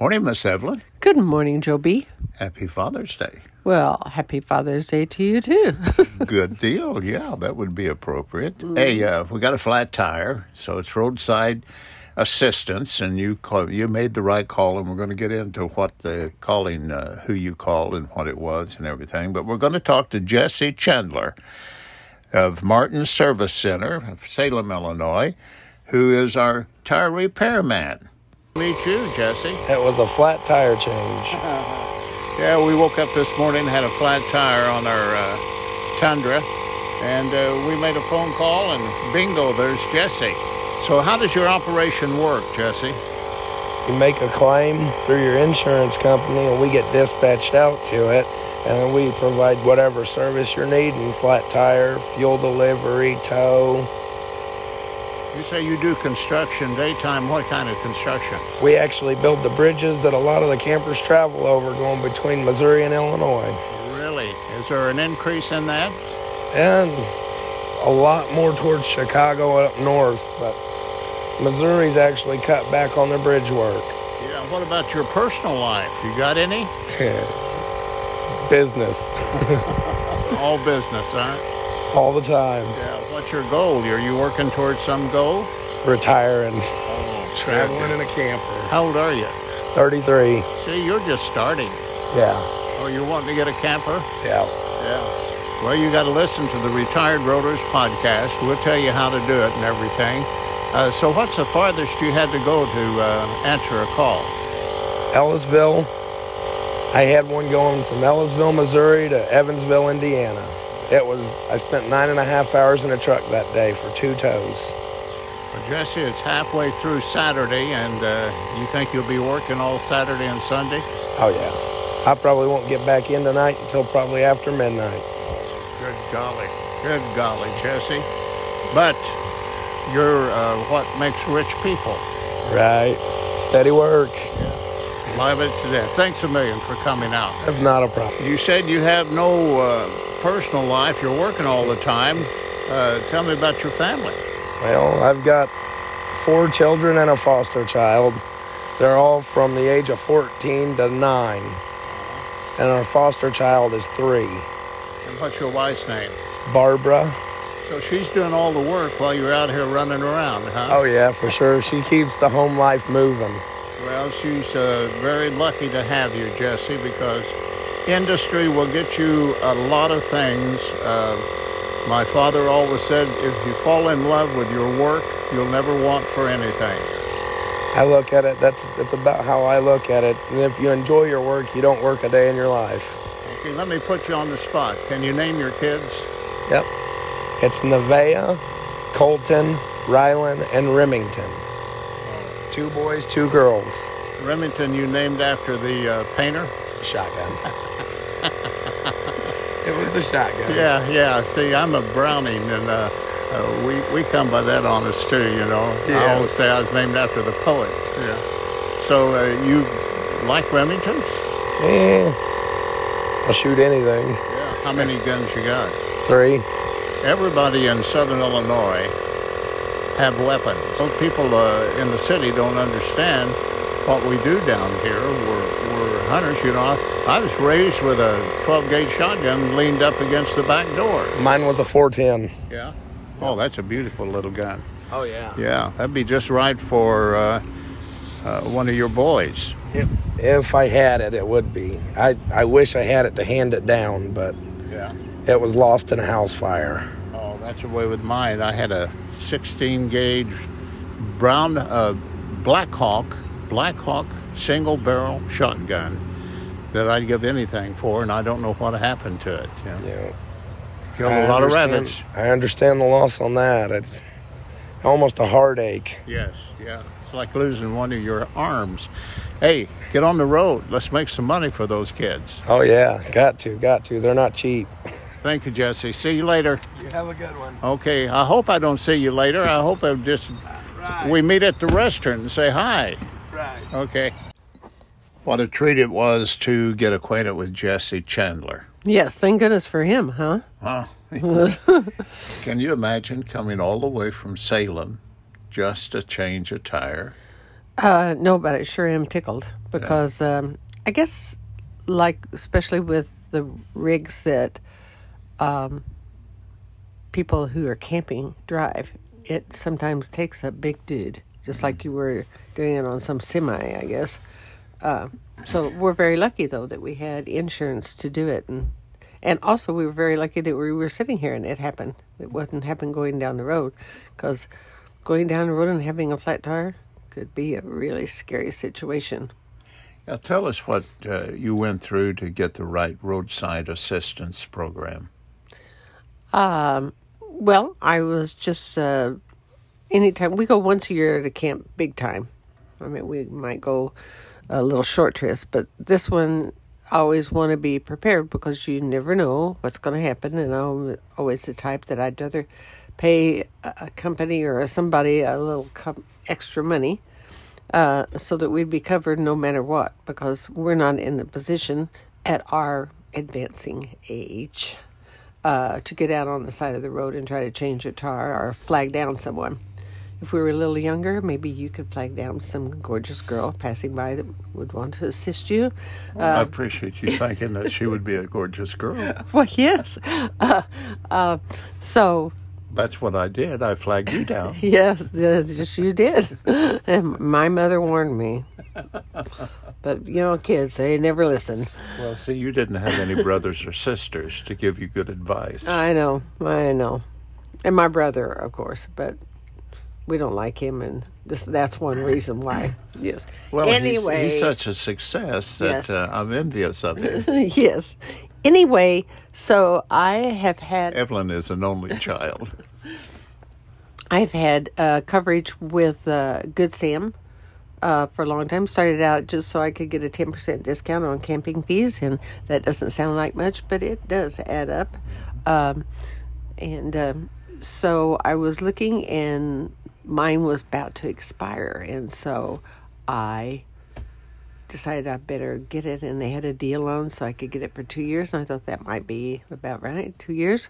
Morning, Miss Evelyn. Good morning, Joe B. Happy Father's Day. Well, happy Father's Day to you too. Good deal. Yeah, that would be appropriate. Hey, uh, we got a flat tire, so it's roadside assistance, and you call, you made the right call, and we're going to get into what the calling, uh, who you called, and what it was, and everything. But we're going to talk to Jesse Chandler of Martin Service Center of Salem, Illinois, who is our tire repairman. Meet you, Jesse. It was a flat tire change. Yeah, we woke up this morning, had a flat tire on our uh, Tundra, and uh, we made a phone call, and bingo, there's Jesse. So, how does your operation work, Jesse? You make a claim through your insurance company, and we get dispatched out to it, and we provide whatever service you're needing flat tire, fuel delivery, tow. You say you do construction daytime. What kind of construction? We actually build the bridges that a lot of the campers travel over going between Missouri and Illinois. Really? Is there an increase in that? And a lot more towards Chicago up north, but Missouri's actually cut back on their bridge work. Yeah. What about your personal life? You got any? Business All business, huh? All the time. Yeah. What's your goal? Are you working towards some goal? Retiring, Oh, traveling in a camper. How old are you? 33. See, you're just starting. Yeah, Oh, you're wanting to get a camper? yeah. Yeah. Well, you got to listen to the Retired Rotors podcast. We'll tell you how to do it and everything. Uh, so, what's the farthest you had to go to uh, answer a call? Ellisville. I had one going from Ellisville, Missouri to Evansville, Indiana. It was, I spent nine and a half hours in a truck that day for two tows. Well, Jesse, it's halfway through Saturday, and uh, you think you'll be working all Saturday and Sunday? Oh, yeah. I probably won't get back in tonight until probably after midnight. Good golly. Good golly, Jesse. But you're uh, what makes rich people. Right. Steady work. Love it to death. Thanks a million for coming out. That's not a problem. You said you have no uh, personal life. You're working all the time. Uh, tell me about your family. Well, I've got four children and a foster child. They're all from the age of 14 to 9. And our foster child is three. And what's your wife's name? Barbara. So she's doing all the work while you're out here running around, huh? Oh, yeah, for sure. She keeps the home life moving. Well, she's uh, very lucky to have you, Jesse, because industry will get you a lot of things. Uh, my father always said, if you fall in love with your work, you'll never want for anything. I look at it, that's, that's about how I look at it. And if you enjoy your work, you don't work a day in your life. Okay, let me put you on the spot. Can you name your kids? Yep. It's Nevaeh, Colton, Rylan, and Remington. Two boys, two girls. Remington, you named after the uh, painter? Shotgun. It was the shotgun. Yeah, yeah. See, I'm a Browning, and uh, uh, we we come by that on us too. You know, I always say I was named after the poet. Yeah. So uh, you like Remingtons? Yeah. I'll shoot anything. Yeah. How many guns you got? Three. Everybody in Southern Illinois have weapons. Most people uh, in the city don't understand what we do down here. We're, we're hunters, you know. I, I was raised with a 12 gauge shotgun leaned up against the back door. Mine was a 410. Yeah. Oh, that's a beautiful little gun. Oh, yeah. Yeah, that'd be just right for uh, uh, one of your boys. If, if I had it, it would be. I, I wish I had it to hand it down, but Yeah. it was lost in a house fire. Oh, that's the way with mine. I had a 16 gauge brown uh, Black Hawk, Black Hawk single barrel shotgun that I'd give anything for, and I don't know what happened to it. You know. Yeah. Killed I a lot of rabbits. I understand the loss on that. It's almost a heartache. Yes, yeah. It's like losing one of your arms. Hey, get on the road. Let's make some money for those kids. Oh, yeah. Got to, got to. They're not cheap. Thank you, Jesse. See you later. You have a good one. Okay, I hope I don't see you later. I hope I just we meet at the restaurant and say hi. Right. Okay. What a treat it was to get acquainted with Jesse Chandler. yes, thank goodness for him, huh? Huh? Can you imagine coming all the way from Salem just to change a tire? Uh, no, but I sure am tickled because um, I guess, like, especially with the rigs that um, people who are camping drive, it sometimes takes a big dude, just like you were doing it on some semi, I guess. Uh, so we're very lucky though that we had insurance to do it, and and also we were very lucky that we were sitting here and it happened. It wasn't happen going down the road, because going down the road and having a flat tire could be a really scary situation. Now, tell us what uh, you went through to get the right roadside assistance program. Um, well, I was just uh, anytime we go once a year to camp, big time. I mean, we might go a little short trips, but this one I always want to be prepared because you never know what's going to happen. And I'm always the type that I'd rather pay a company or somebody a little extra money uh, so that we'd be covered no matter what because we're not in the position at our advancing age uh, to get out on the side of the road and try to change a tire or flag down someone. If we were a little younger, maybe you could flag down some gorgeous girl passing by that would want to assist you. Uh, I appreciate you thinking that she would be a gorgeous girl. Well, yes. Uh, uh, so that's what I did. I flagged you down. yes, yes, you did. and my mother warned me. But you know, kids, they never listen. Well, see, you didn't have any brothers or sisters to give you good advice. I know, I know, and my brother, of course, but we don't like him, and this that's one reason why. Yes. Well, anyway, he's, he's such a success that yes. uh, I'm envious of him. yes. Anyway, so I have had. Evelyn is an only child. I've had uh, coverage with uh, Good Sam uh, for a long time. Started out just so I could get a 10% discount on camping fees, and that doesn't sound like much, but it does add up. Um, and um, so I was looking, and mine was about to expire, and so I decided I better get it, and they had a deal on so I could get it for two years, and I thought that might be about right, two years.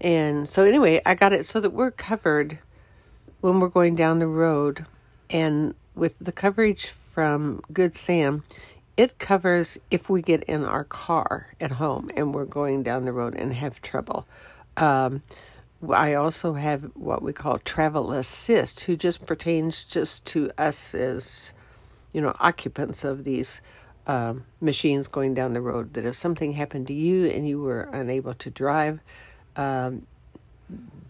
And so, anyway, I got it so that we're covered when we're going down the road. And with the coverage from Good Sam, it covers if we get in our car at home and we're going down the road and have trouble. Um, I also have what we call travel assist, who just pertains just to us as you know, occupants of these um, machines going down the road. That if something happened to you and you were unable to drive, um,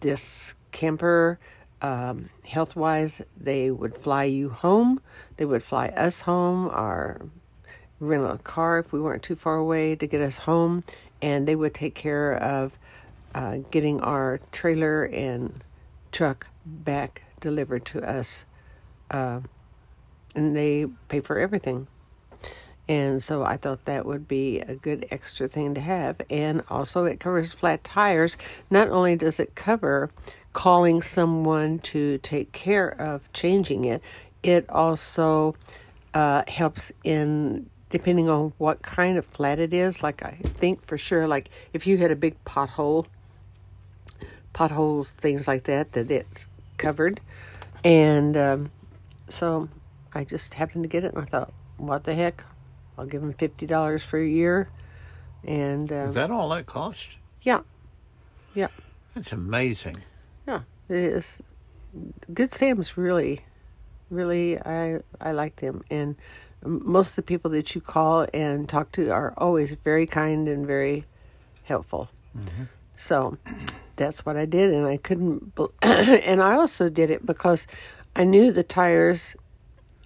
this camper, um, health wise, they would fly you home. They would fly us home or rent a car if we weren't too far away to get us home. And they would take care of uh, getting our trailer and truck back delivered to us. Uh, and they pay for everything. And so I thought that would be a good extra thing to have. And also, it covers flat tires. Not only does it cover calling someone to take care of changing it, it also uh, helps in depending on what kind of flat it is. Like, I think for sure, like if you had a big pothole, potholes, things like that, that it's covered. And um, so I just happened to get it, and I thought, what the heck? I'll give them fifty dollars for a year, and um, is that all that cost? Yeah, yeah. That's amazing. Yeah, it is. Good Sam's really, really, I I like them, and most of the people that you call and talk to are always very kind and very helpful. Mm-hmm. So that's what I did, and I couldn't. and I also did it because I knew the tires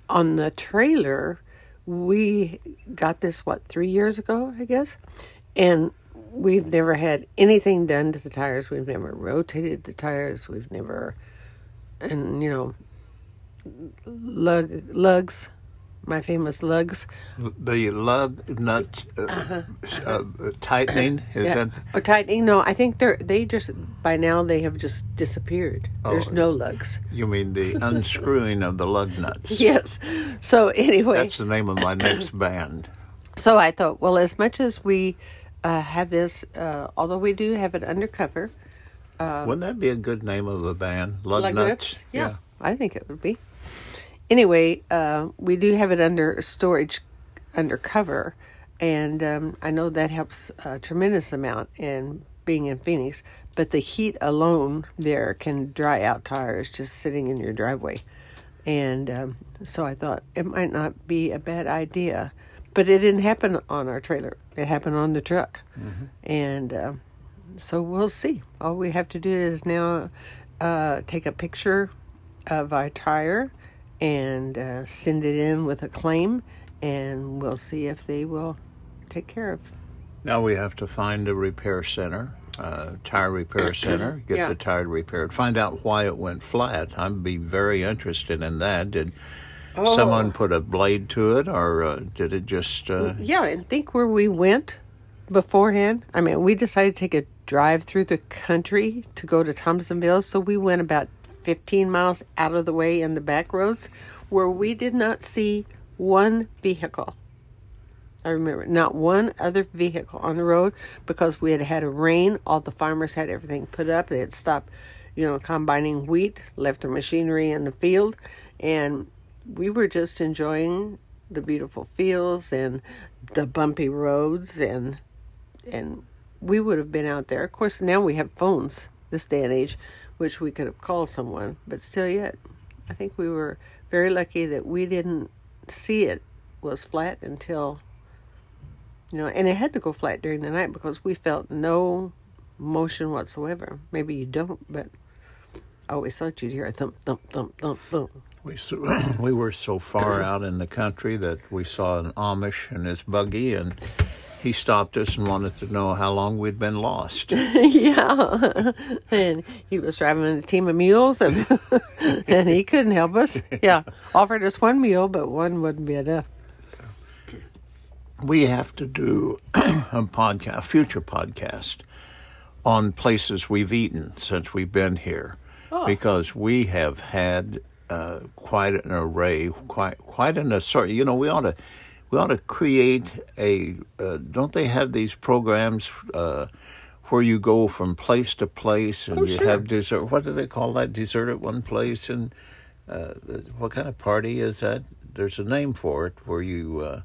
on the trailer, we got this, what, three years ago, I guess? And we've never had anything done to the tires. We've never rotated the tires. We've never, and, you know, lug, lugs my famous lugs. The lug nut uh, uh-huh. uh, tightening is yeah. that? Or tightening? No, I think they're they just by now they have just disappeared. Oh, There's no lugs. You mean the unscrewing of the lug nuts? Yes. So anyway, that's the name of my next band. So I thought, well, as much as we uh, have this, uh, although we do have it undercover. Um, Wouldn't that be a good name of a band? Lug, lug nuts? nuts? Yeah, yeah, I think it would be. Anyway, uh, we do have it under storage, under cover, and um, I know that helps a tremendous amount in being in Phoenix. But the heat alone there can dry out tires just sitting in your driveway, and um, so I thought it might not be a bad idea. But it didn't happen on our trailer; it happened on the truck, and. Uh, so we'll see. All we have to do is now uh, take a picture of our tire and uh, send it in with a claim, and we'll see if they will take care of. Now we have to find a repair center, uh, tire repair center, get Yeah. the tire repaired, find out why it went flat. I'd be very interested in that. Did Oh. someone put a blade to it, or uh, did it just? Uh, Yeah, and think where we went beforehand. I mean, we decided to take a drive through the country to go to Thompsonville, so we went about 15 miles out of the way in the back roads where we did not see one vehicle. I remember not one other vehicle on the road because we had had a rain. All the farmers had everything put up. They had stopped, you know, combining wheat, left their machinery in the field, and we were just enjoying the beautiful fields and the bumpy roads and and we would have been out there. Of course, now we have phones this day and age, which we could have called someone, but still yet, I think we were very lucky that we didn't see it was flat until you know, and it had to go flat during the night because we felt no motion whatsoever. Maybe you don't, but I always thought you'd hear a thump, thump, thump, thump, thump. we so, we were so far out in the country that we saw an Amish in his buggy, and he stopped us and wanted to know how long we'd been lost. yeah, and he was driving a team of mules, and and he couldn't help us. Yeah, offered us one meal, but one wouldn't be enough. we have to do a podcast, a future podcast on places we've eaten since we've been here, because we have had uh, quite an array, quite quite an assortment. You know, we ought to we ought to create a. Uh, don't they have these programs? Uh, where you go from place to place and Oh, you sure. have dessert. What do they call that? Dessert at one place, and uh, what kind of party is that? There's a name for it where you uh,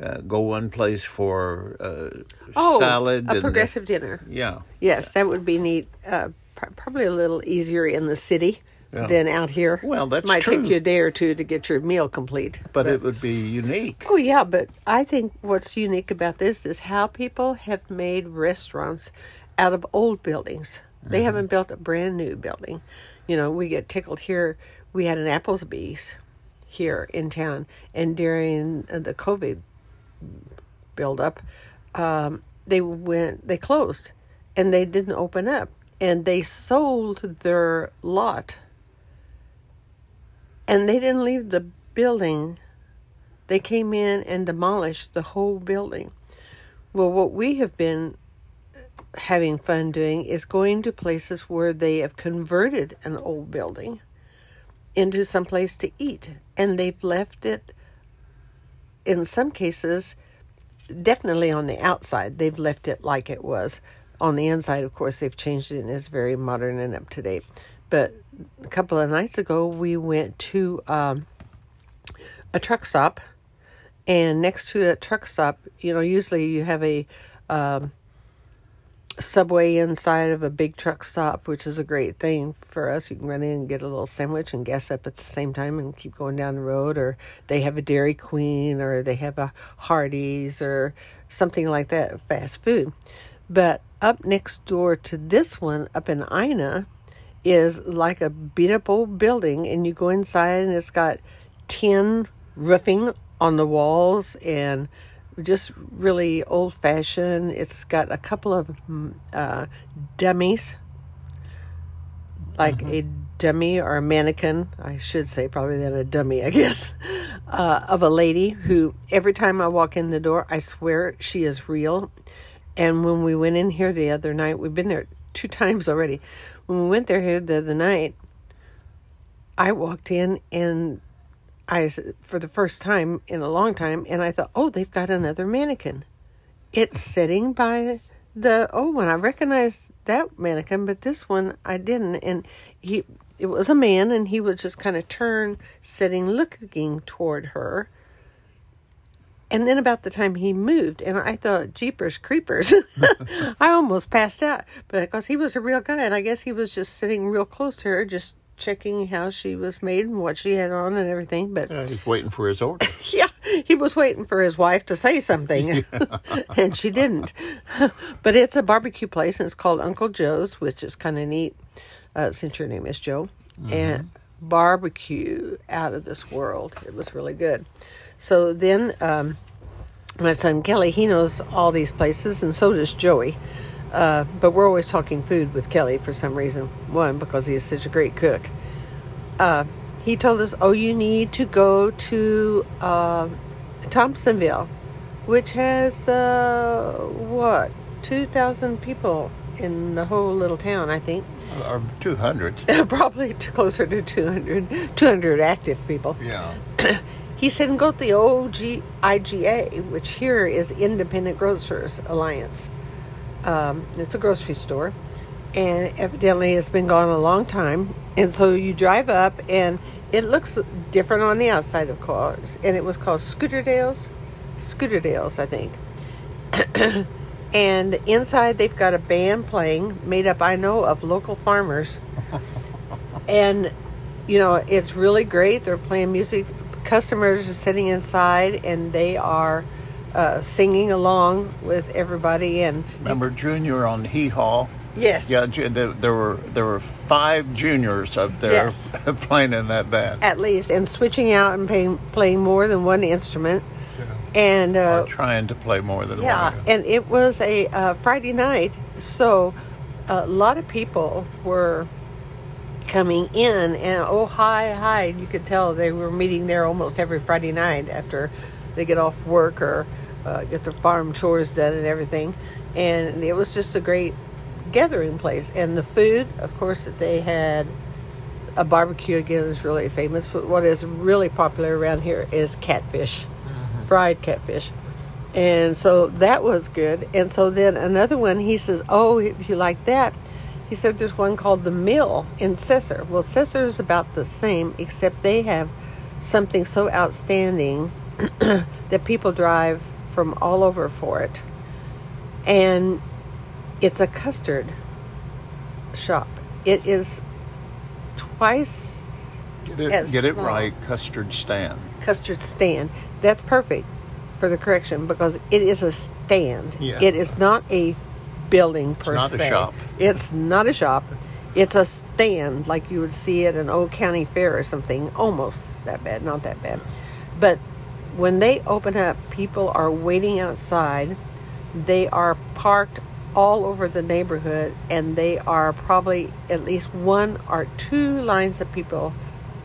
uh, go one place for uh, Oh, salad. a and- progressive dinner. yeah. Yes, that would be neat. Uh, pr- probably a little easier in the city Yeah. than out here. Well, that's might true. take you a day or two to get your meal complete. But it would be unique. Oh yeah, but I think what's unique about this is how people have made restaurants out of old buildings. They haven't built a brand new building. You know, we get tickled here. We had an Applebee's here in town, and during uh, the COVID buildup, um, they went they closed, and they didn't open up, and they sold their lot, and they didn't leave the building they came in and demolished the whole building. Well, what we have been having fun doing is going to places where they have converted an old building into some place to eat, and they've left it. In some cases, definitely on the outside, they've left it like it was. On the inside, of course, they've changed it and it's very modern and up to date. But a couple of nights ago, we went to um, a truck stop, and next to a truck stop, you know, usually you have a um, subway inside of a big truck stop, which is a great thing for us. You can run in and get a little sandwich and gas up at the same time and keep going down the road. Or they have a Dairy Queen, or they have a Hardee's, or something like that, fast food. But up next door to this one, up in Ina, is like a beat up old building, and you go inside and it's got tin roofing on the walls and just really old fashioned. It's got a couple of mm, uh, dummies, like a dummy or a mannequin, I should say, probably than a dummy, I guess, uh, of a lady who every time I walk in the door, I swear she is real. And when we went in here the other night, we've been there two times already. When we went there here the other night, I walked in and I for the first time in a long time, and I thought, oh, they've got another mannequin. It's sitting by the old one. I recognized that mannequin, but this one I didn't. And he it was a man, and he was just kind of turned, sitting, looking toward her. And then about the time he moved, and I thought, Jeepers Creepers. I almost passed out. But because he was a real guy, and I guess he was just sitting real close to her, just checking how she was made and what she had on and everything. But Yeah, he's waiting for his order. yeah, he was waiting for his wife to say something, and she didn't. but it's a barbecue place, and it's called Uncle Joe's, which is kind of neat uh, since your name is Joe. And barbecue out of this world. It was really good. So then, um, my son Kelly, he knows all these places, and so does Joey. Uh, but we're always talking food with Kelly for some reason. One, because he is such a great cook. Uh, he told us, oh, you need to go to uh, Thompsonville, which has, uh, what, 2,000 people in the whole little town, I think. or 200. Probably closer to 200, 200 active people. Yeah. He said, and go to the OG IGA, which here is Independent Grocers Alliance. Um, it's a grocery store, and evidently it's been gone a long time. And so you drive up, and it looks different on the outside, of course. And it was called Scooterdale's, Scooterdale's, I think. and inside they've got a band playing, made up, I know, of local farmers. and you know, it's really great. They're playing music. Customers are sitting inside, and they are uh, singing along with everybody. And Remember Junior on Hee Haw? yes, Yeah, there, there were there were five juniors up there Yes. playing in that band. at least, and switching out and playing playing more than one instrument. yeah. And uh, or trying to play more than Yeah, one. Yeah, and it was a uh, Friday night, so a lot of people were coming in, and oh hi hi, And you could tell they were meeting there almost every Friday night after they get off work or uh, get their farm chores done and everything, and it was just a great gathering place. And the food, of course, that they had. A barbecue again is really famous, but what is really popular around here is catfish, fried catfish. And so that was good. And so then another one, he says, Oh, if you like that, he said there's one called The Mill in Cesar. Well, Cesar is about the same, except they have something so outstanding that people drive from all over for it. And it's a custard shop. It is twice Get it, get it right, custard stand. custard stand. That's perfect for the correction because it is a stand. Yeah. It is not a building per not a se. shop. It's not a shop. It's a stand like you would see at an old county fair or something. Almost that bad, not that bad. But when they open up, people are waiting outside. They are parked all over the neighborhood, and they are probably at least one or two lines of people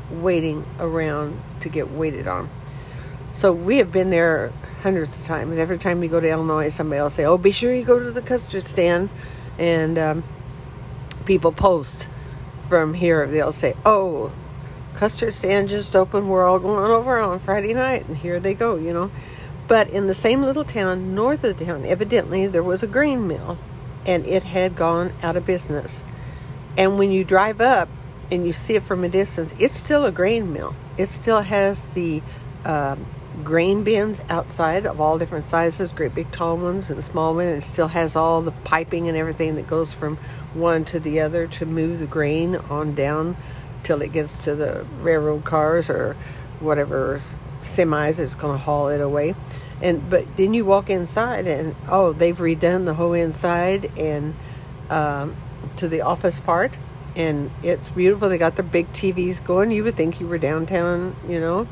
waiting around to get waited on. So we have been there hundreds of times. Every time we go to Illinois, somebody will say, "Oh, be sure you go to the custard stand," and um, people post from here. They'll say, "Oh, custard stand just opened. We're all going over on Friday night," and here they go. You know. But in the same little town north of the town, evidently there was a grain mill, and it had gone out of business. And when you drive up and you see it from a distance, it's still a grain mill. It still has the um, grain bins outside of all different sizes, great big tall ones and small ones. It still has all the piping and everything that goes from one to the other to move the grain on down till it gets to the railroad cars or whatever semis that's going to haul it away. And but then you walk inside and oh, they've redone the whole inside and um, to the office part, and it's beautiful. They got the big TVs going. You would think you were downtown, you know,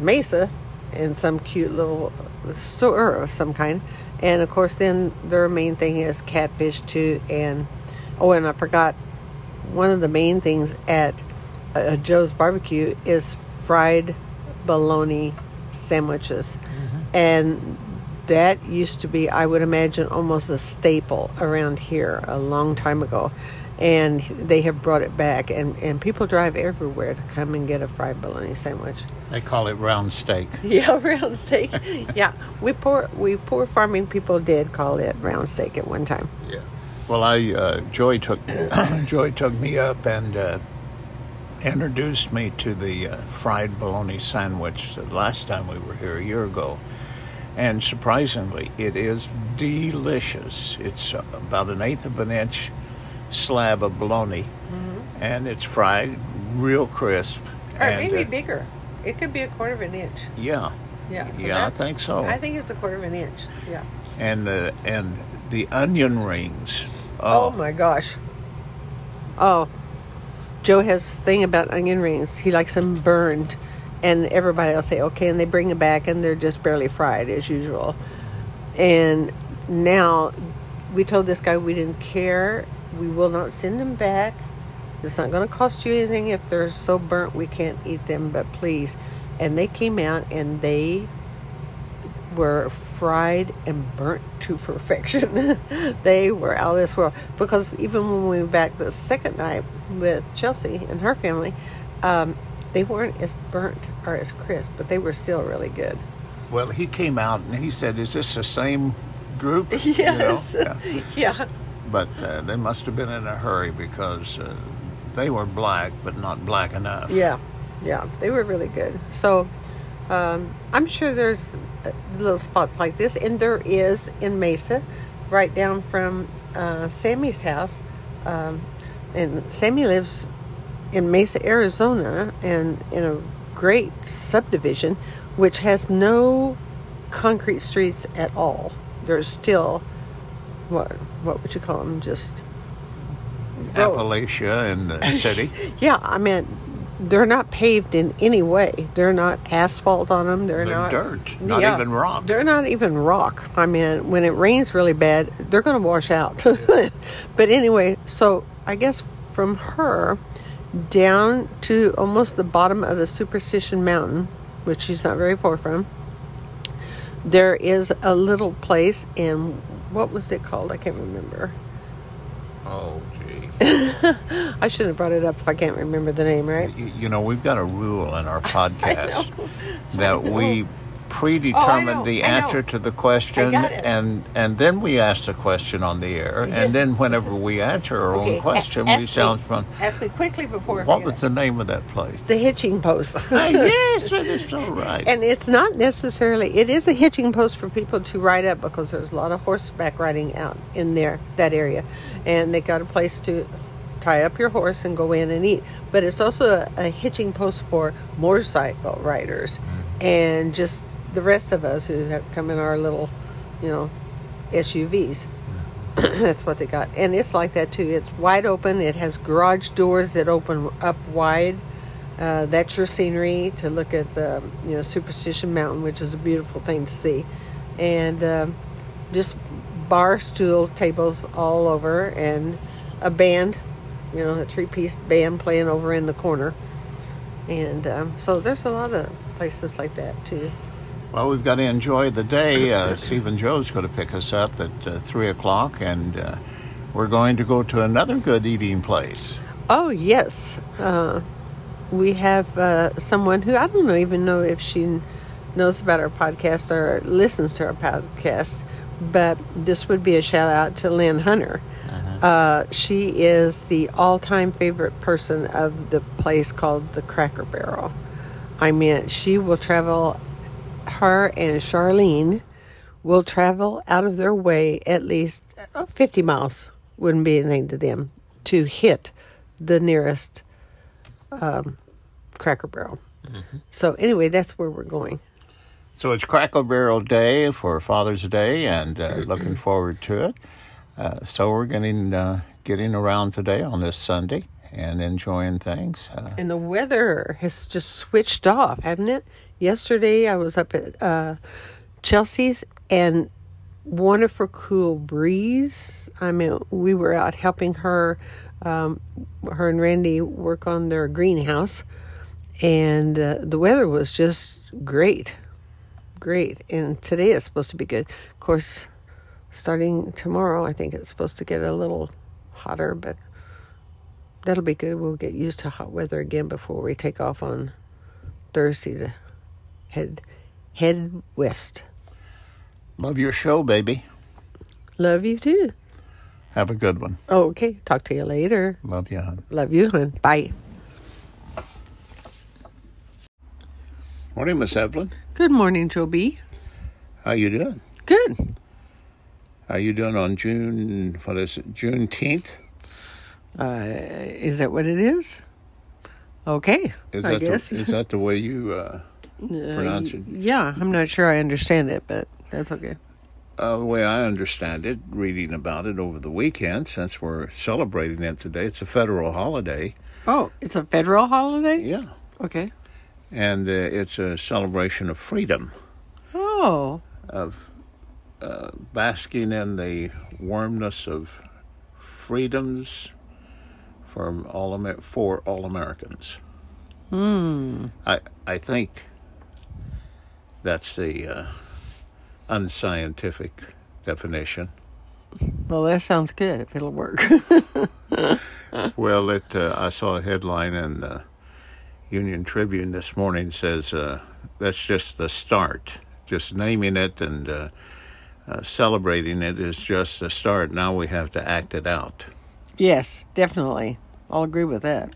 Mesa, in some cute little store of some kind. And of course, then their main thing is catfish too. And oh, and I forgot one of the main things at uh, Joe's Barbecue is fried bologna sandwiches, and that used to be, I would imagine, almost a staple around here a long time ago. And they have brought it back, and, and people drive everywhere to come and get a fried bologna sandwich. They call it round steak. Yeah, round steak. yeah, we poor we poor farming people did call it round steak at one time. Yeah. Well, I uh, Joy took Joy took me up and uh, introduced me to the uh, fried bologna sandwich the last time we were here a year ago, and surprisingly, it is delicious. It's about an eighth of an inch slab of bologna, and it's fried real crisp. Or and, maybe uh, bigger. It could be a quarter of an inch. yeah, Yeah. yeah, I think so. I think it's a quarter of an inch. Yeah. and the and the onion rings. Oh, oh, my gosh. Oh, Joe has this thing about onion rings. He likes them burned, and everybody will say okay, and they bring them back, and they're just barely fried as usual. And now, we told this guy we didn't care. We will not send them back. It's not going to cost you anything if they're so burnt we can't eat them, but please. And they came out and they were fried and burnt to perfection. they were out of this world. Because even when we went back the second night with Chelsea and her family, um, they weren't as burnt or as crisp, but they were still really good. Well, he came out and he said, "Is this the same group?" You know? Yes. Yeah. yeah. But uh, they must have been in a hurry because uh, they were black, but not black enough. Yeah. Yeah. They were really good. So um, I'm sure there's uh, little spots like this, and there is in Mesa, right down from uh, Sammy's house. Um, and Sammy lives in Mesa, Arizona, and in a great subdivision, which has no concrete streets at all. There's still what what would you call them? Just. Appalachia in the city. Yeah, I mean, they're not paved in any way. They're not asphalt on them. They're, They're not dirt, not even rock. They're not even rock. I mean, when it rains really bad, they're going to wash out. but anyway, so I guess from her down to almost the bottom of the Superstition Mountain, which she's not very far from, there is a little place in what was it called? I can't remember. oh. I shouldn't have brought it up if I can't remember the name, right? you, you know, we've got a rule in our podcast that we predetermine know, the answer to the question, and and then we ask the question on the air, Yeah. and then whenever we answer our Okay, own question, a- we ask sound me, from. Ask me quickly before. What was the name of that place? the hitching post? Ah, yes, that is so right. and it's not necessarily. It is a hitching post for people to ride up because there's a lot of horseback riding out in there that area, and they got a place to tie up your horse and go in and eat. But it's also a, a hitching post for motorcycle riders and just the rest of us who have come in our little, you know, SUVs. That's what they got. And it's like that too. It's wide open. It has garage doors that open up wide. Uh, that's your scenery to look at the, you know, Superstition Mountain, which is a beautiful thing to see. And um, just bar stool tables all over and a band, you know, a three piece band playing over in the corner. And um, so there's a lot of places like that too. Well, we've got to enjoy the day. Uh, Stephen Joe's going to pick us up at uh, 3 o'clock, and uh, we're going to go to another good eating place. Oh yes, uh, we have uh, someone who I don't know, even know if she knows about our podcast or listens to our podcast, but this would be a shout out to Lynn Hunter. Uh, she is the all-time favorite person of the place called the Cracker Barrel. I mean, she will travel. Her and Charlene will travel out of their way at least uh, 50 miles. Wouldn't be anything to them to hit the nearest um, Cracker Barrel. So anyway, that's where we're going. So it's Cracker Barrel Day for Father's Day, and uh, looking forward to it. Uh, so we're getting uh, getting around today on this Sunday and enjoying things. Uh, And the weather has just switched off, hasn't it? Yesterday I was up at uh, Chelsea's and wonderful cool breeze. I mean, we were out helping her, um, her and Randy work on their greenhouse, and uh, the weather was just great, great. And today it's supposed to be good. Of course, starting tomorrow, I think it's supposed to get a little hotter, but that'll be good. We'll get used to hot weather again before we take off on Thursday to head head west. love your show, baby. Love you too. Have a good one. Oh, okay. Talk to you later. Love you, hon. Love you, hon. Bye. Morning, Miss Evelyn. Good morning, Joe B. How you doing? Good. How you doing on June? What is it? Juneteenth? Uh, is that what it is? Okay. Is I that guess. The, is that the way you uh, pronounce it? yeah, I'm not sure I understand it, but that's okay. Uh, the way I understand it, reading about it over the weekend, since we're celebrating it today, it's a federal holiday. Oh, it's a federal holiday? Yeah, Okay. and uh, it's a celebration of freedom, Oh, of uh, basking in the warmness of freedoms from all Amer- for all Americans. hmm. I I think that's the uh, unscientific definition. Well, that sounds good if it'll work. Well, it uh, I saw a headline in the Union Tribune this morning says uh, that's just the start. Just naming it and uh, uh, celebrating it is just the start. Now we have to act it out. yes, definitely. I'll agree with that.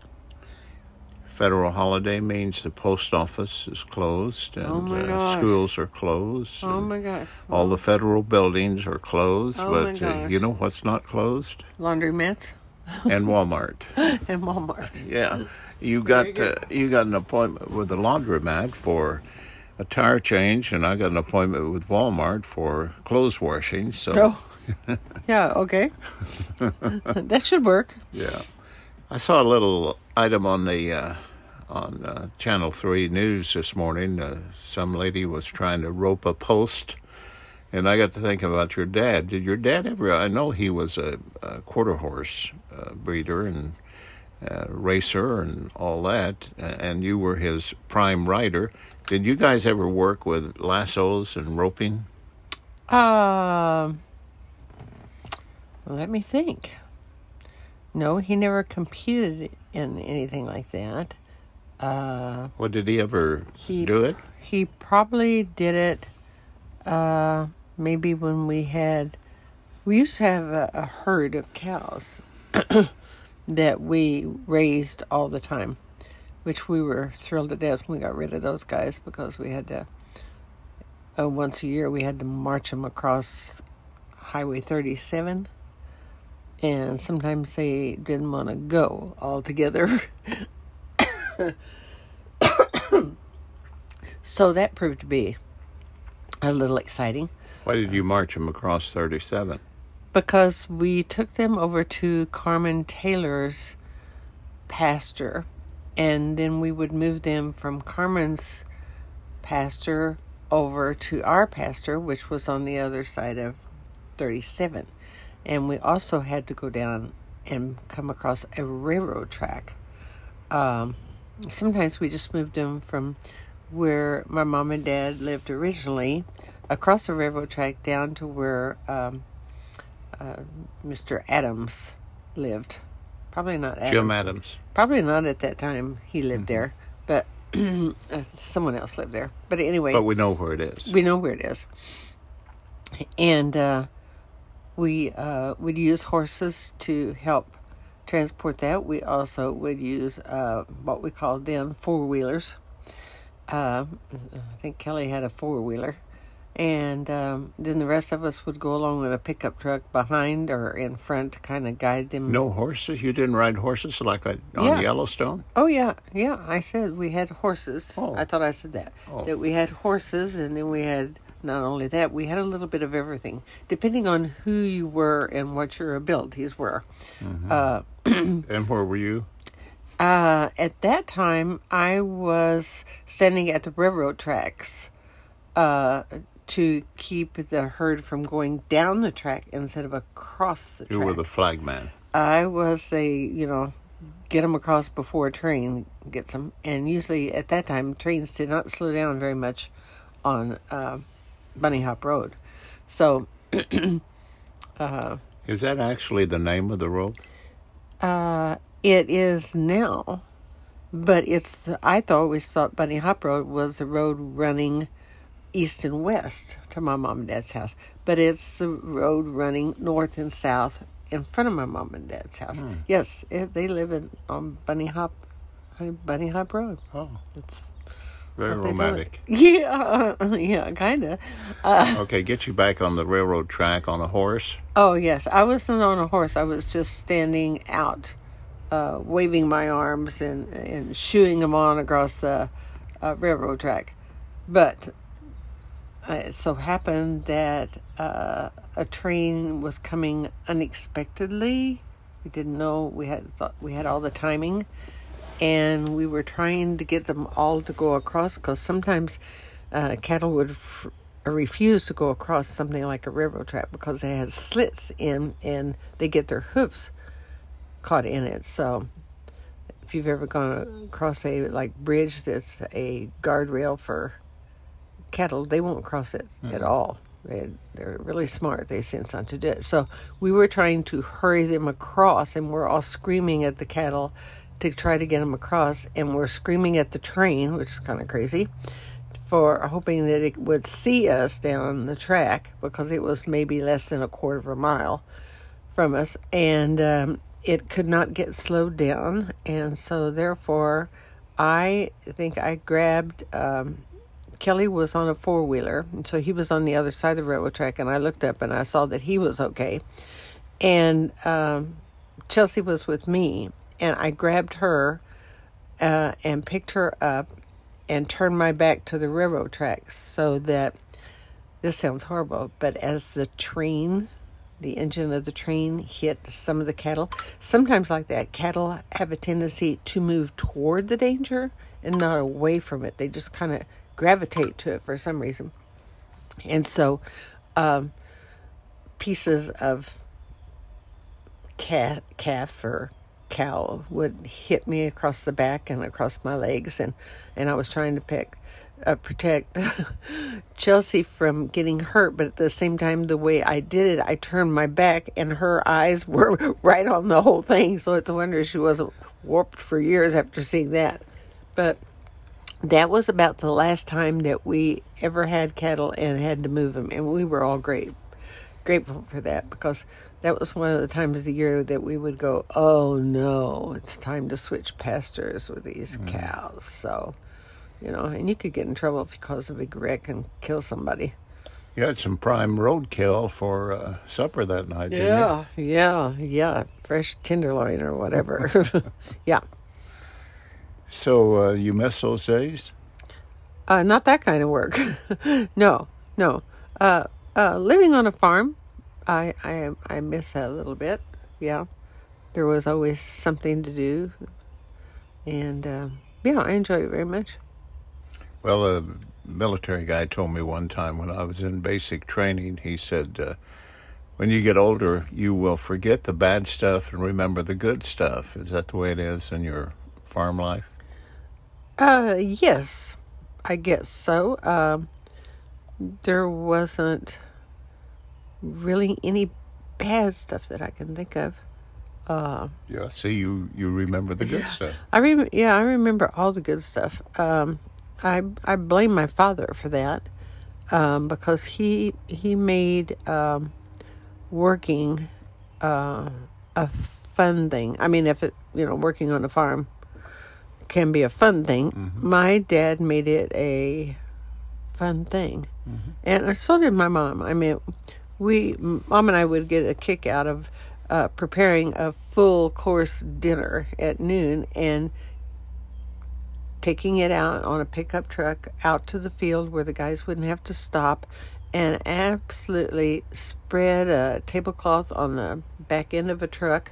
Federal holiday means the post office is closed and Oh, uh, schools are closed. Oh my gosh. All the federal buildings are closed, Oh, my but uh, you know what's not closed? Laundromats And Walmart. and Walmart. Yeah, you got uh, you got an appointment with the laundromat for a tire change, and I got an appointment with Walmart for clothes washing. So Oh. yeah, okay. that should work. yeah, I saw a little item on the uh, on uh, Channel Three News this morning. Uh, some lady was trying to rope a post. And I got to thinking about your dad. Did your dad ever? I know he was a, a quarter horse uh, breeder and uh, racer and all that, and you were his prime rider. Did you guys ever work with lassos and roping? Um, let me think. No, he never competed in anything like that. Uh, What did he ever He- do it? he probably did it. Uh, maybe when we had, we used to have a, a herd of cows that we raised all the time, which we were thrilled to death when we got rid of those guys because we had to. Uh, once a year, we had to march them across Highway 37, and sometimes they didn't want to go all together. so that proved to be a little exciting Why did you march them across 37? because we took them over to Carmen Taylor's pasture, and then we would move them from Carmen's pasture over to our pasture, which was on the other side of 37. And we also had to go down and come across a railroad track. Um, sometimes we just moved them from where my mom and dad lived originally across the railroad track down to where um, uh, Mr. Adams lived. Probably not Adams. Jim Adams. Probably not at that time he lived there, but uh, someone else lived there. But anyway, But we know where it is. we know where it is. And uh, we uh, would use horses to help transport that. We also would use uh, what we called then four wheelers. Uh, I think Kelly had a four wheeler. And um, then the rest of us would go along in a pickup truck behind or in front to kind of guide them. No horses? You didn't ride horses like on Yeah. Yellowstone? Oh yeah, yeah. I said we had horses. Oh. I thought I said that. Oh. That we had horses, and then we had not only that, we had a little bit of everything, depending on who you were and what your abilities were. Uh, And where were you? uh, at that time, I was standing at the railroad tracks uh, to keep the herd from going down the track instead of across the You track. were the flagman. I was a, you know, get them across before a train gets them. And usually at that time, trains did not slow down very much on uh, Bunny Hop Road. So uh, Is that actually the name of the road? uh, it is now, but it's, the, I th- always thought Bunny Hop Road was the road running east and west to my mom and dad's house. But it's the road running north and south in front of my mom and dad's house. Yes, it, they live in on Bunny Hop, Bunny Hop Road. Oh, It's very what they told me. romantic. Yeah, yeah, kind of. Okay, get you back on the railroad track on a horse. Oh yes, I wasn't on a horse. I was just standing out, uh, waving my arms and and shooing them on across the uh, railroad track. But uh, it so happened that uh, a train was coming unexpectedly. We didn't know we had thought we had all the timing, and we were trying to get them all to go across because sometimes uh, cattle would f- refuse to go across something like a railroad track because it has slits in and they get their hoofs caught in it. So if you've ever gone across a like bridge that's a guardrail for cattle, they won't cross it at all. They, they're really smart. They sense not to do it. So we were trying to hurry them across, and we're all screaming at the cattle to try to get them across, and we're screaming at the train, which is kind of crazy, for hoping that it would see us down the track because it was maybe less than a quarter of a mile from us, and um, it could not get slowed down, and so therefore, I think I grabbed. Um, Kelly was on a four wheeler, and so he was on the other side of the railroad track, and I looked up and I saw that he was okay, and um, Chelsea was with me, and I grabbed her uh, and picked her up and turned my back to the railroad tracks so that this sounds horrible, but as the train, the engine of the train hit some of the cattle, sometimes like that, cattle have a tendency to move toward the danger and not away from it. They just kind of gravitate to it for some reason. And so, um, pieces of calf, calf or cow would hit me across the back and across my legs, and and I was trying to pick, uh, protect Chelsea from getting hurt, but at the same time, the way I did it, I turned my back, and her eyes were right on the whole thing. So it's a wonder she wasn't warped for years after seeing that. But that was about the last time that we ever had cattle and had to move them, and we were all great, grateful for that because that was one of the times of the year that we would go, "Oh no, it's time to switch pastures with these cows." So, you know, and you could get in trouble if you cause a big wreck and kill somebody. You had some prime roadkill for uh, supper that night, didn't you? Yeah, yeah, yeah, fresh tenderloin or whatever. yeah, So uh, you miss those days? uh, not that kind of work. no, no. Uh, uh, living on a farm, I, I, I miss that a little bit. Yeah, there was always something to do, and uh, yeah, I enjoyed it very much. Well, a military guy told me one time when I was in basic training, he said, uh, when you get older, you will forget the bad stuff and remember the good stuff. Is that the way it is in your farm life? Uh, yes, I guess so. Um, there wasn't really any bad stuff that I can think of. Uh, Yeah. See, you, you remember the good stuff. I rem- yeah, I remember all the good stuff. Um, I I blame my father for that um, because he he made um, working uh, a fun thing. I mean, if it you know working on a farm can be a fun thing, my dad made it a fun thing, and so did my mom. I mean, we mom and I would get a kick out of uh, preparing a full course dinner at noon and taking it out on a pickup truck out to the field where the guys wouldn't have to stop and absolutely spread a tablecloth on the back end of a truck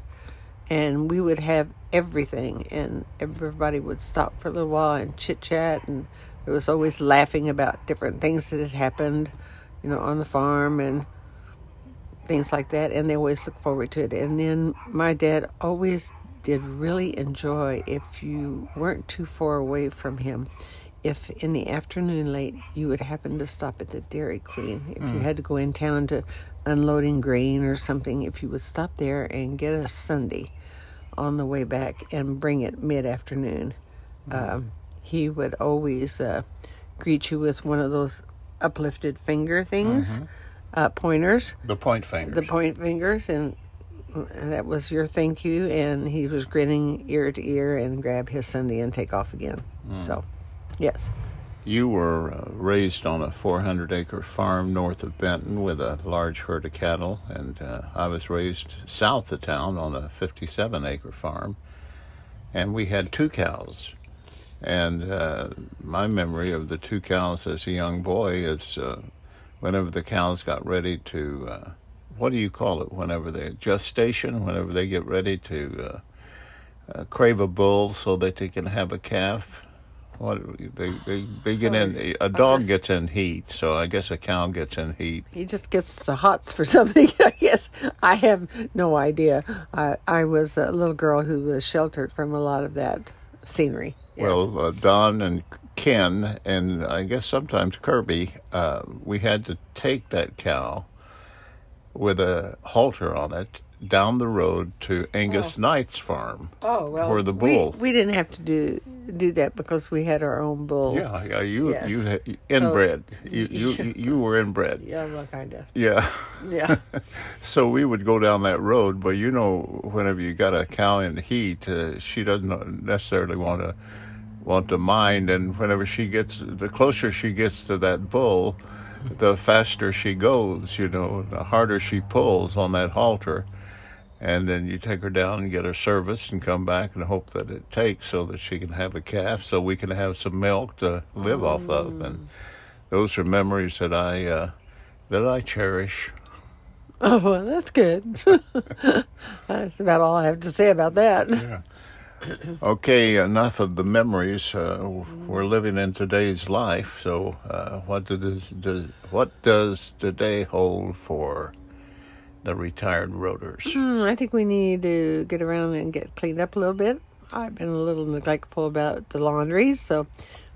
and we would have everything and everybody would stop for a little while and chit chat and there was always laughing about different things that had happened you know on the farm and things like that and they always look forward to it. And then my dad always did really enjoy if you weren't too far away from him if in the afternoon late you would happen to stop at the dairy queen. If you had to go in town to unloading grain or something if you would stop there and get a sundae on the way back and bring it mid-afternoon um, he would always uh, greet you with one of those uplifted finger things uh, pointers The point fingers. the point fingers and that was your thank you, and he was grinning ear to ear and grab his sundae and take off again. So, yes. You were uh, raised on a 400 acre farm north of Benton with a large herd of cattle, and uh, I was raised south of town on a 57 acre farm, and we had two cows. And uh, my memory of the two cows as a young boy is uh, whenever the cows got ready to, uh, what do you call it, whenever they, gestation, whenever they get ready to uh, uh, crave a bull so that they can have a calf. What they they, they get in a dog just- gets in heat, so I guess a cow gets in heat. He just gets the hots for something. I guess I have no idea. I I was a little girl who was sheltered from a lot of that scenery. Yes. Well, uh, Don and Ken, and I guess sometimes Kirby, uh, we had to take that cow with a halter on it down the road to Angus Knight's farm. oh well, the we- bull. We, didn't have to do do that because we had our own bull. Yeah, yeah, you Yes. you had- inbred. you, you you were inbred. Yeah, well, kind of. Yeah. Yeah. So we would go down that road, but you know, whenever you got a cow in heat, uh, she doesn't necessarily want to want to mind. And whenever she gets, the closer she gets to that bull, the faster she goes. You know, the harder she pulls on that halter. And then you take her down and get her serviced and come back and hope that it takes so that she can have a calf, so we can have some milk to live off of. And those are memories that I uh, that I cherish. Oh well, that's good. that's about all I have to say about that. Okay, enough of the memories. Uh, we're living in today's life. So, uh, what does, does what does today hold for the retired rotors? Hmm, I think we need to get around and get cleaned up a little bit. I've been a little neglectful about the laundry, so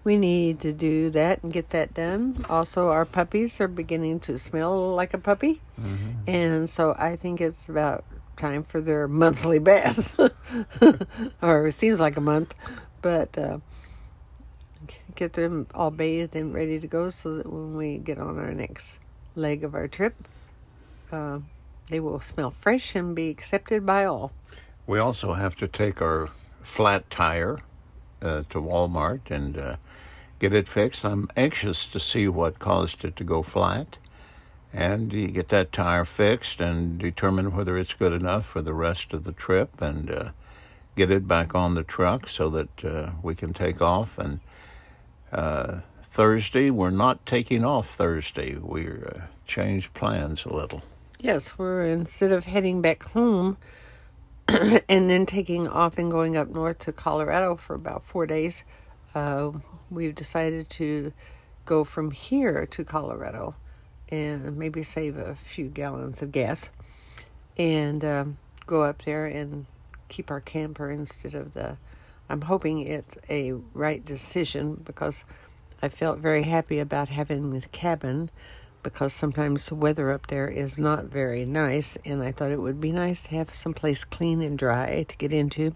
we need to do that and get that done. Also, our puppies are beginning to smell like a puppy, and so I think it's about time for their monthly bath, or it seems like a month, but. Uh, Get them all bathed and ready to go so that when we get on our next leg of our trip, uh, they will smell fresh and be accepted by all. We also have to take our flat tire uh, to Walmart and uh, get it fixed. I'm anxious to see what caused it to go flat. And you get that tire fixed and determine whether it's good enough for the rest of the trip and uh, get it back on the truck so that uh, we can take off. And uh, Thursday, we're not taking off Thursday. We're uh, changed plans a little. Yes, we're instead of heading back home and then taking off and going up north to Colorado for about four days, uh, we've decided to go from here to Colorado and maybe save a few gallons of gas and um, go up there and keep our camper instead of the. I'm hoping it's a right decision because I felt very happy about having the cabin because sometimes the weather up there is not very nice and I thought it would be nice to have some place clean and dry to get into.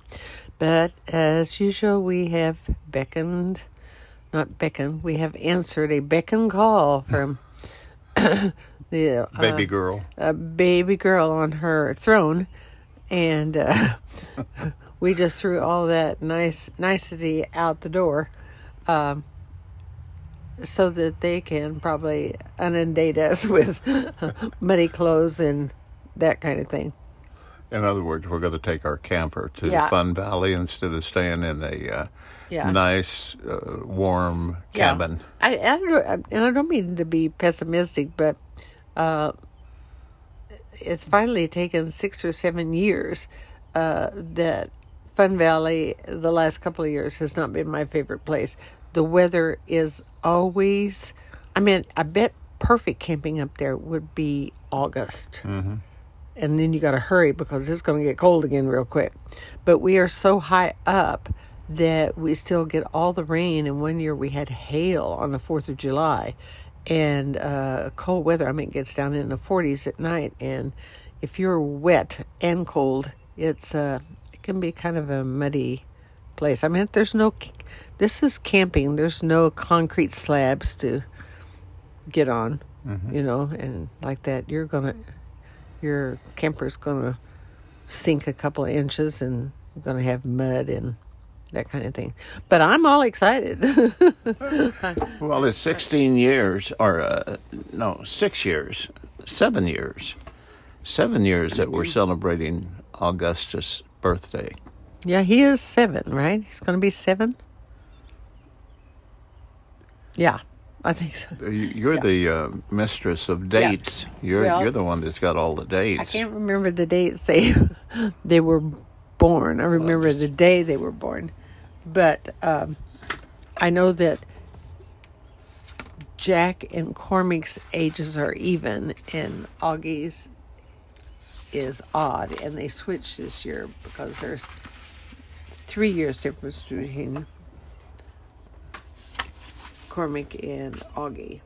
But as usual we have beckoned not beckoned, we have answered a beckon call from the uh, Baby girl. a baby girl on her throne, and uh, we just threw all that nice nicety out the door, um, so that they can probably inundate us with muddy clothes and that kind of thing. In other words, we're going to take our camper to Yeah. Fun Valley instead of staying in a uh, Yeah. nice, uh, warm Yeah. cabin. I, I don't, and I don't mean to be pessimistic, but uh, it's finally taken six or seven years uh, that Fun Valley, the last couple of years, has not been my favorite place. The weather is always, I mean, I bet perfect camping up there would be August. And then you got to hurry because it's going to get cold again real quick. But we are so high up that we still get all the rain. And one year we had hail on the 4th of July and uh, cold weather. I mean, it gets down in the 40s at night. And if you're wet and cold, it's uh, it can be kind of a muddy place. I mean, there's no, this is camping, there's no concrete slabs to get on, you know, and like that. You're going to, your camper's going to sink a couple of inches and we're going to have mud and that kind of thing. But I'm all excited. Well, it's 16 years, or uh, no, six years, seven years, seven years that we're celebrating Augustus' birthday. yeah, he is seven, right? He's going to be seven. Yeah, I think so. You- You're the uh, mistress of dates. Yeah. You're Well- you're the one that's got all the dates. I can't remember the dates they they were born. I remember the day they were born, but um, I know that Jack and Cormac's ages are even, and Augie's is odd, and they switched this year because there's three years difference between Cormac and Augie.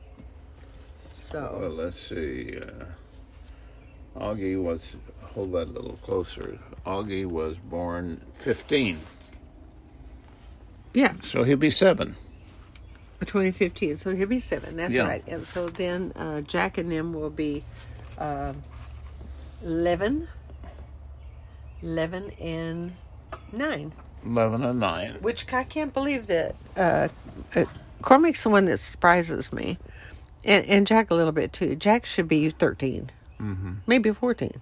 So. Well, let's see. Uh, Augie was hold that a little closer. Augie was born 15, Yeah, so he'll be seven. 2015. So he'll be seven. That's Yeah. right. And so then uh, Jack and them will be um 11, 11 and 9. 11 and nine. Which I can't believe that uh, uh, Cormac's the one that surprises me. And, and Jack a little bit too. Jack should be 13, mm-hmm. maybe 14.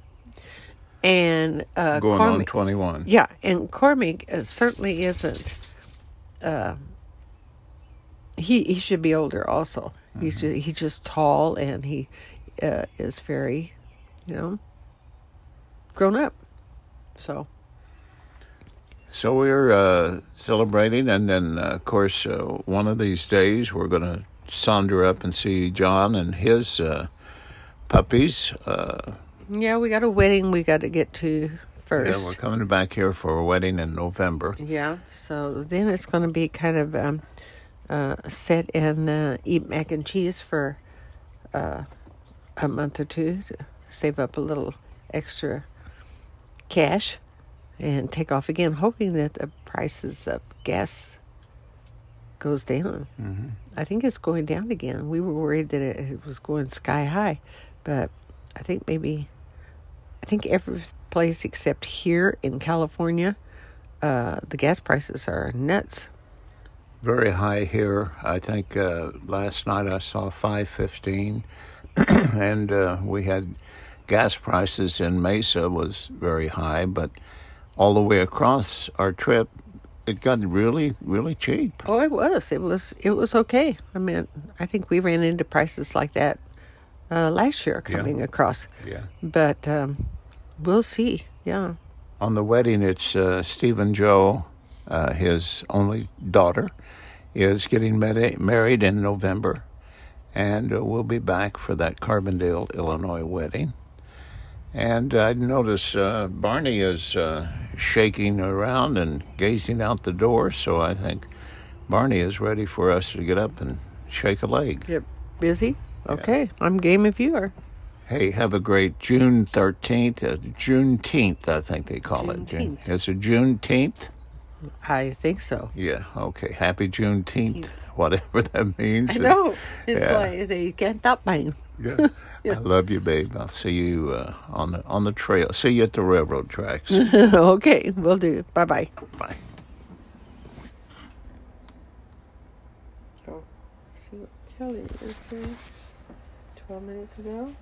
And uh, Going on 21. yeah, and Cormac uh, certainly isn't. Uh, he he should be older. Also, he's just, he's just tall and he uh, is very, you know, grown up. So So we're uh, celebrating, and then, uh, of course, uh, one of these days we're going to saunter up and see John and his uh, puppies. Uh, yeah, we got a wedding we got to get to first. yeah, we're coming back here for a wedding in November. Yeah, so then it's going to be kind of um, uh, sit and uh, eat mac and cheese for uh, a month or two to save up a little extra cash and take off again, hoping that the prices of gas goes down. Mm-hmm. I think it's going down again. We were worried that it, it was going sky high, but I think maybe, I think every place except here in California, uh, the gas prices are nuts. Very high here. I think uh, last night I saw 515, and uh, we had gas prices in Mesa was very high, but all the way across our trip, it got really, really cheap. Oh, it was. It was. It was okay. I mean, I think we ran into prices like that uh, last year coming across, Yeah. but um, we'll see. Yeah. On the wedding, it's uh, Stephen Joe, uh, his only daughter, is getting med- married in November, and uh, we'll be back for that Carbondale, Illinois wedding. And I notice uh, Barney is uh, shaking around and gazing out the door, so I think Barney is ready for us to get up and shake a leg. Yep. Busy. Okay. I'm game if you are. Hey, have a great June 13th, uh, Juneteenth, I think they call it. June- Juneteenth. Is it Juneteenth? I think so. Yeah, okay. Happy Juneteenth, whatever that means. I know. It's Yeah. like they can't stop mine. Yeah. I love you, babe. I'll see you uh, on the on the trail. See you at the railroad tracks. okay, we'll do. Bye bye. Bye. So, see what Kelly is doing. Twelve minutes ago.